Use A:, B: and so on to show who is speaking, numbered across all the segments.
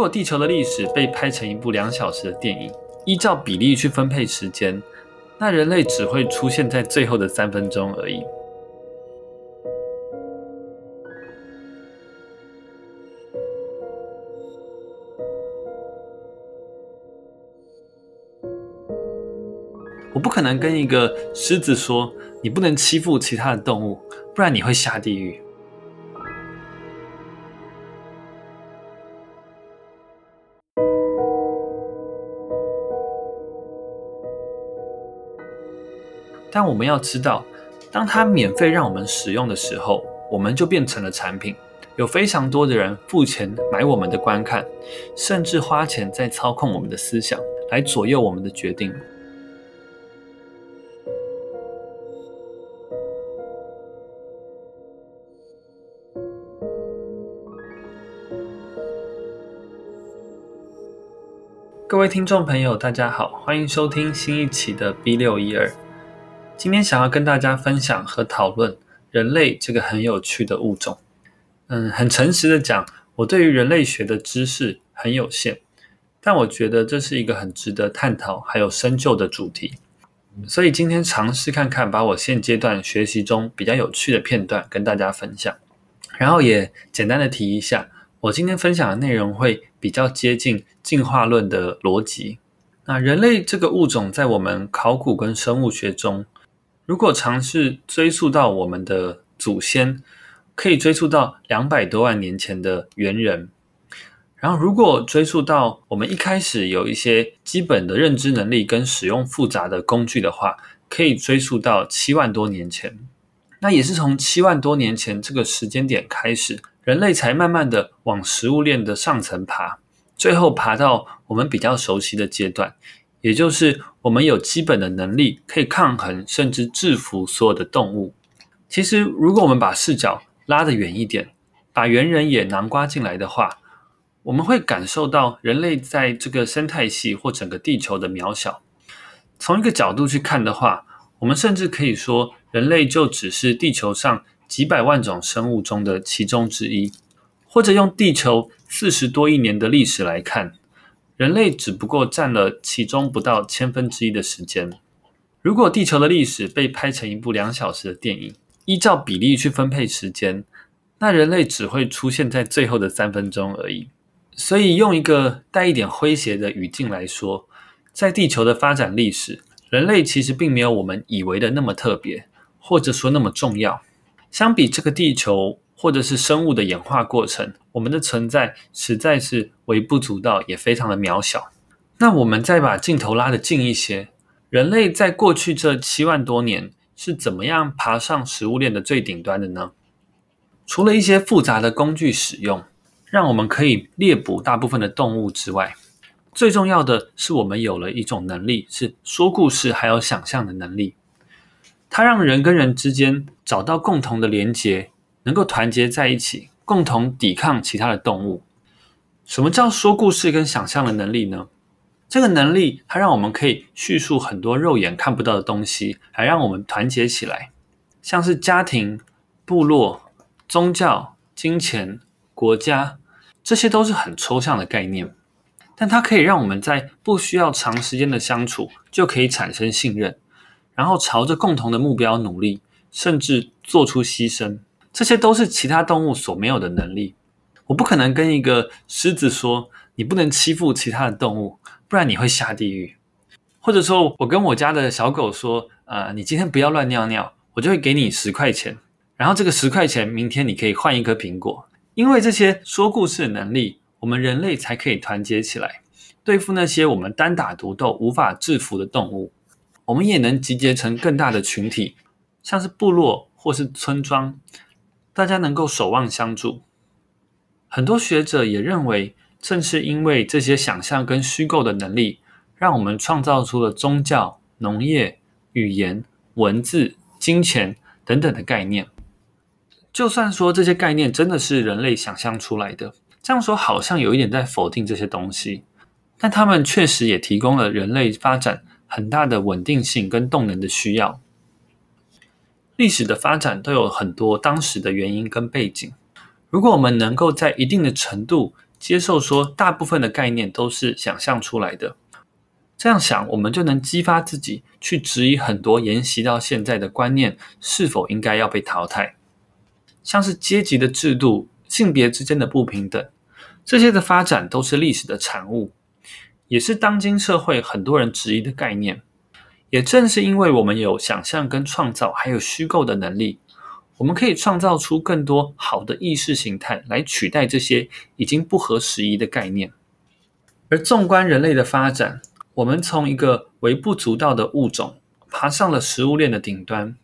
A: 如果地球的历史被拍成一部两小时的电影，依照比例去分配时间，那人类只会出现在最后的三分钟而已。我不可能跟一个狮子说：“你不能欺负其他的动物，不然你会下地狱。”但我们要知道，当它免费让我们使用的时候，我们就变成了产品。有非常多的人付钱买我们的观看，甚至花钱在操控我们的思想，来左右我们的决定。各位听众朋友，大家好，欢迎收听新一期的 B 六一二。今天想要跟大家分享和讨论人类这个很有趣的物种。嗯，很诚实的讲，我对于人类学的知识很有限，但我觉得这是一个很值得探讨还有深究的主题。所以今天尝试看看，把我现阶段学习中比较有趣的片段跟大家分享，然后也简单的提一下。我今天分享的内容会比较接近进化论的逻辑。那人类这个物种在我们考古跟生物学中，如果尝试追溯到我们的祖先，可以追溯到两百多万年前的猿人。然后如果追溯到我们一开始有一些基本的认知能力跟使用复杂的工具的话，可以追溯到七万多年前。那也是从七万多年前这个时间点开始。人类才慢慢的往食物链的上层爬，最后爬到我们比较熟悉的阶段，也就是我们有基本的能力可以抗衡甚至制服所有的动物。其实，如果我们把视角拉得远一点，把猿人也囊括进来的话，我们会感受到人类在这个生态系或整个地球的渺小。从一个角度去看的话，我们甚至可以说，人类就只是地球上。几百万种生物中的其中之一，或者用地球四十多亿年的历史来看，人类只不过占了其中不到千分之一的时间。如果地球的历史被拍成一部两小时的电影，依照比例去分配时间，那人类只会出现在最后的三分钟而已。所以，用一个带一点诙谐的语境来说，在地球的发展历史，人类其实并没有我们以为的那么特别，或者说那么重要。相比这个地球或者是生物的演化过程，我们的存在实在是微不足道，也非常的渺小。那我们再把镜头拉得近一些，人类在过去这七万多年是怎么样爬上食物链的最顶端的呢？除了一些复杂的工具使用，让我们可以猎捕大部分的动物之外，最重要的是我们有了一种能力，是说故事还有想象的能力。它让人跟人之间找到共同的连结，能够团结在一起，共同抵抗其他的动物。什么叫说故事跟想象的能力呢？这个能力它让我们可以叙述很多肉眼看不到的东西，还让我们团结起来，像是家庭、部落、宗教、金钱、国家，这些都是很抽象的概念，但它可以让我们在不需要长时间的相处，就可以产生信任。然后朝着共同的目标努力，甚至做出牺牲，这些都是其他动物所没有的能力。我不可能跟一个狮子说：“你不能欺负其他的动物，不然你会下地狱。”或者说我跟我家的小狗说：“呃，你今天不要乱尿尿，我就会给你十块钱。然后这个十块钱，明天你可以换一颗苹果。”因为这些说故事的能力，我们人类才可以团结起来，对付那些我们单打独斗无法制服的动物。我们也能集结成更大的群体，像是部落或是村庄，大家能够守望相助。很多学者也认为，正是因为这些想象跟虚构的能力，让我们创造出了宗教、农业、语言、文字、金钱等等的概念。就算说这些概念真的是人类想象出来的，这样说好像有一点在否定这些东西，但他们确实也提供了人类发展很大的稳定性跟动能的需要，历史的发展都有很多当时的原因跟背景。如果我们能够在一定的程度接受说大部分的概念都是想象出来的。这样想，我们就能激发自己去质疑很多沿袭到现在的观念是否应该要被淘汰，像是阶级的制度、性别之间的不平等，这些的发展都是历史的产物，也是当今社会很多人质疑的概念。也正是因为我们有想象跟创造，还有虚构的能力。我们可以创造出更多好的意识形态来取代这些已经不合时宜的概念。而纵观人类的发展，我们从一个微不足道的物种爬上了食物链的顶端，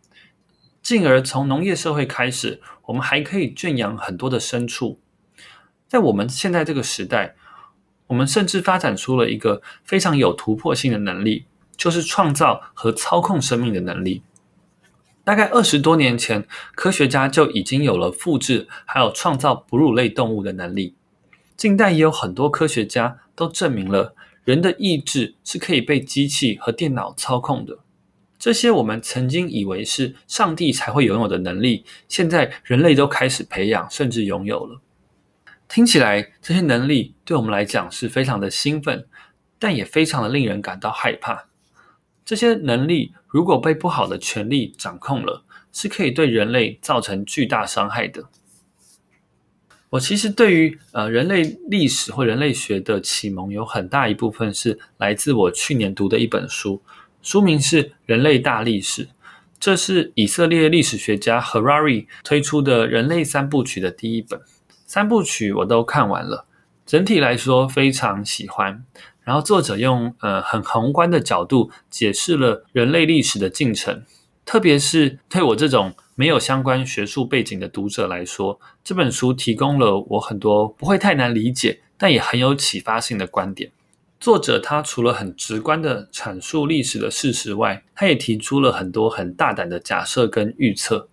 A: 进而从农业社会开始，我们还可以圈养很多的牲畜。在我们现在这个时代，我们甚至发展出了一个非常有突破性的能力，就是创造和操控生命的能力。大概二十多年前，科学家就已经有了复制还有创造哺乳类动物的能力。近代也有很多科学家都证明了人的意志是可以被机器和电脑操控的。这些我们曾经以为是上帝才会拥有的能力，现在人类都开始培养，甚至拥有了。听起来这些能力对我们来讲是非常的兴奋，但也非常的令人感到害怕。这些能力如果被不好的权力掌控了，是可以对人类造成巨大伤害的。我其实对于呃人类历史或人类学的启蒙有很大一部分是来自我去年读的一本书，书名是《人类大历史》，这是以色列历史学家 Harari 推出的人类三部曲的第一本。三部曲我都看完了，整体来说非常喜欢。然后作者用呃很宏观的角度解释了人类历史的进程，特别是对我这种没有相关学术背景的读者来说，这本书提供了我很多不会太难理解，但也很有启发性的观点。作者他除了很直观的阐述历史的事实外，他也提出了很多很大胆的假设跟预测，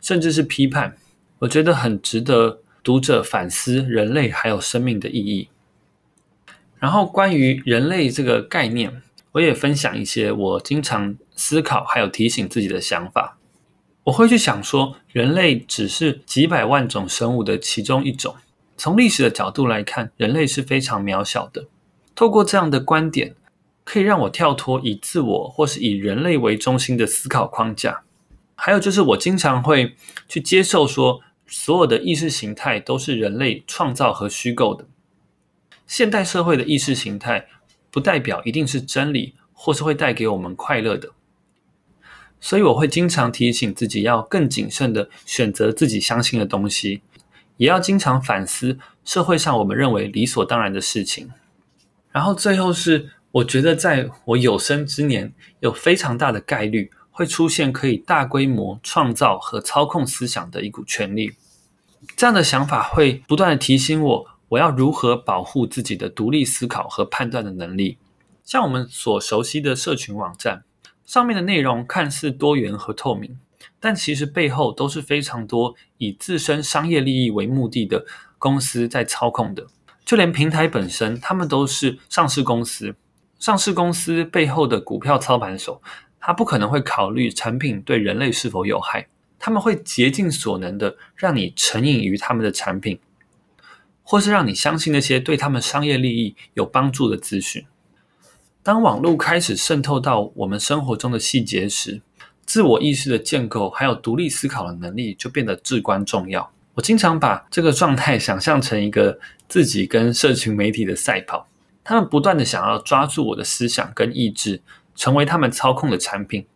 A: 甚至是批判。我觉得很值得读者反思人类还有生命的意义。然后关于人类这个概念，我也分享一些我经常思考还有提醒自己的想法。我会去想说，人类只是几百万种生物的其中一种。从历史的角度来看，人类是非常渺小的。透过这样的观点，可以让我跳脱以自我或是以人类为中心的思考框架。还有就是，我经常会去接受说，所有的意识形态都是人类创造和虚构的。现代社会的意识形态不代表一定是真理，或是会带给我们快乐的。所以我会经常提醒自己要更谨慎地选择自己相信的东西，也要经常反思社会上我们认为理所当然的事情。然后最后是，我觉得在我有生之年，有非常大的概率会出现可以大规模创造和操控思想的一股权力。这样的想法会不断地提醒我。我要如何保护自己的独立思考和判断的能力？像我们所熟悉的社群网站上面的内容看似多元和透明，但其实背后都是非常多以自身商业利益为目的的公司在操控的。就连平台本身，他们都是上市公司。上市公司背后的股票操盘手，他不可能会考虑产品对人类是否有害，他们会竭尽所能的让你成瘾于他们的产品。或是让你相信那些对他们商业利益有帮助的资讯。当网络开始渗透到我们生活中的细节时，自我意识的建构还有独立思考的能力就变得至关重要。我经常把这个状态想象成一个自己跟社群媒体的赛跑，他们不断的想要抓住我的思想跟意志，成为他们操控的产品，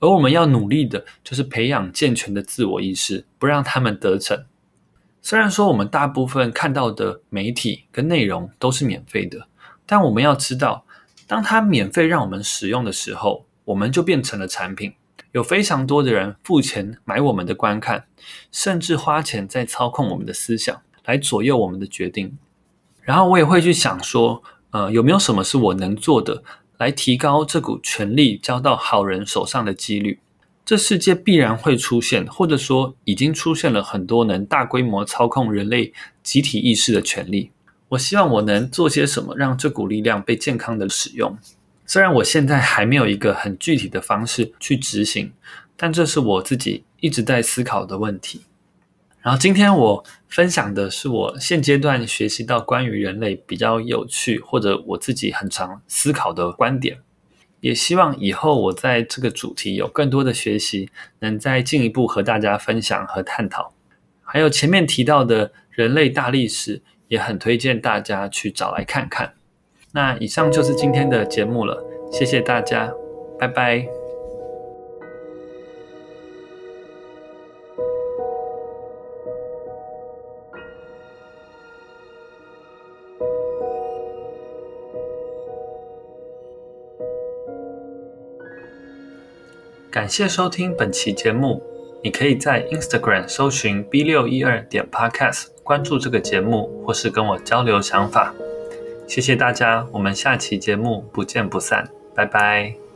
A: 而我们要努力的就是培养健全的自我意识，不让他们得逞。虽然说我们大部分看到的媒体跟内容都是免费的，但我们要知道，当它免费让我们使用的时候，我们就变成了产品。有非常多的人付钱买我们的观看，甚至花钱在操控我们的思想，来左右我们的决定。然后我也会去想说，呃，有没有什么是我能做的，来提高这股权力交到好人手上的几率。这世界必然会出现，或者说已经出现了很多能大规模操控人类集体意识的权利。我希望我能做些什么，让这股力量被健康的使用。虽然我现在还没有一个很具体的方式去执行，但这是我自己一直在思考的问题。然后今天我分享的是我现阶段学习到关于人类比较有趣，或者我自己很常思考的观点。也希望以后我在这个主题有更多的学习，能再进一步和大家分享和探讨。还有前面提到的人类大历史，也很推荐大家去找来看看。那以上就是今天的节目了，谢谢大家，拜拜。感谢收听本期节目。你可以在 Instagram 搜寻 B 六一二点 Podcast，关注这个节目，或是跟我交流想法。谢谢大家，我们下期节目不见不散，拜拜。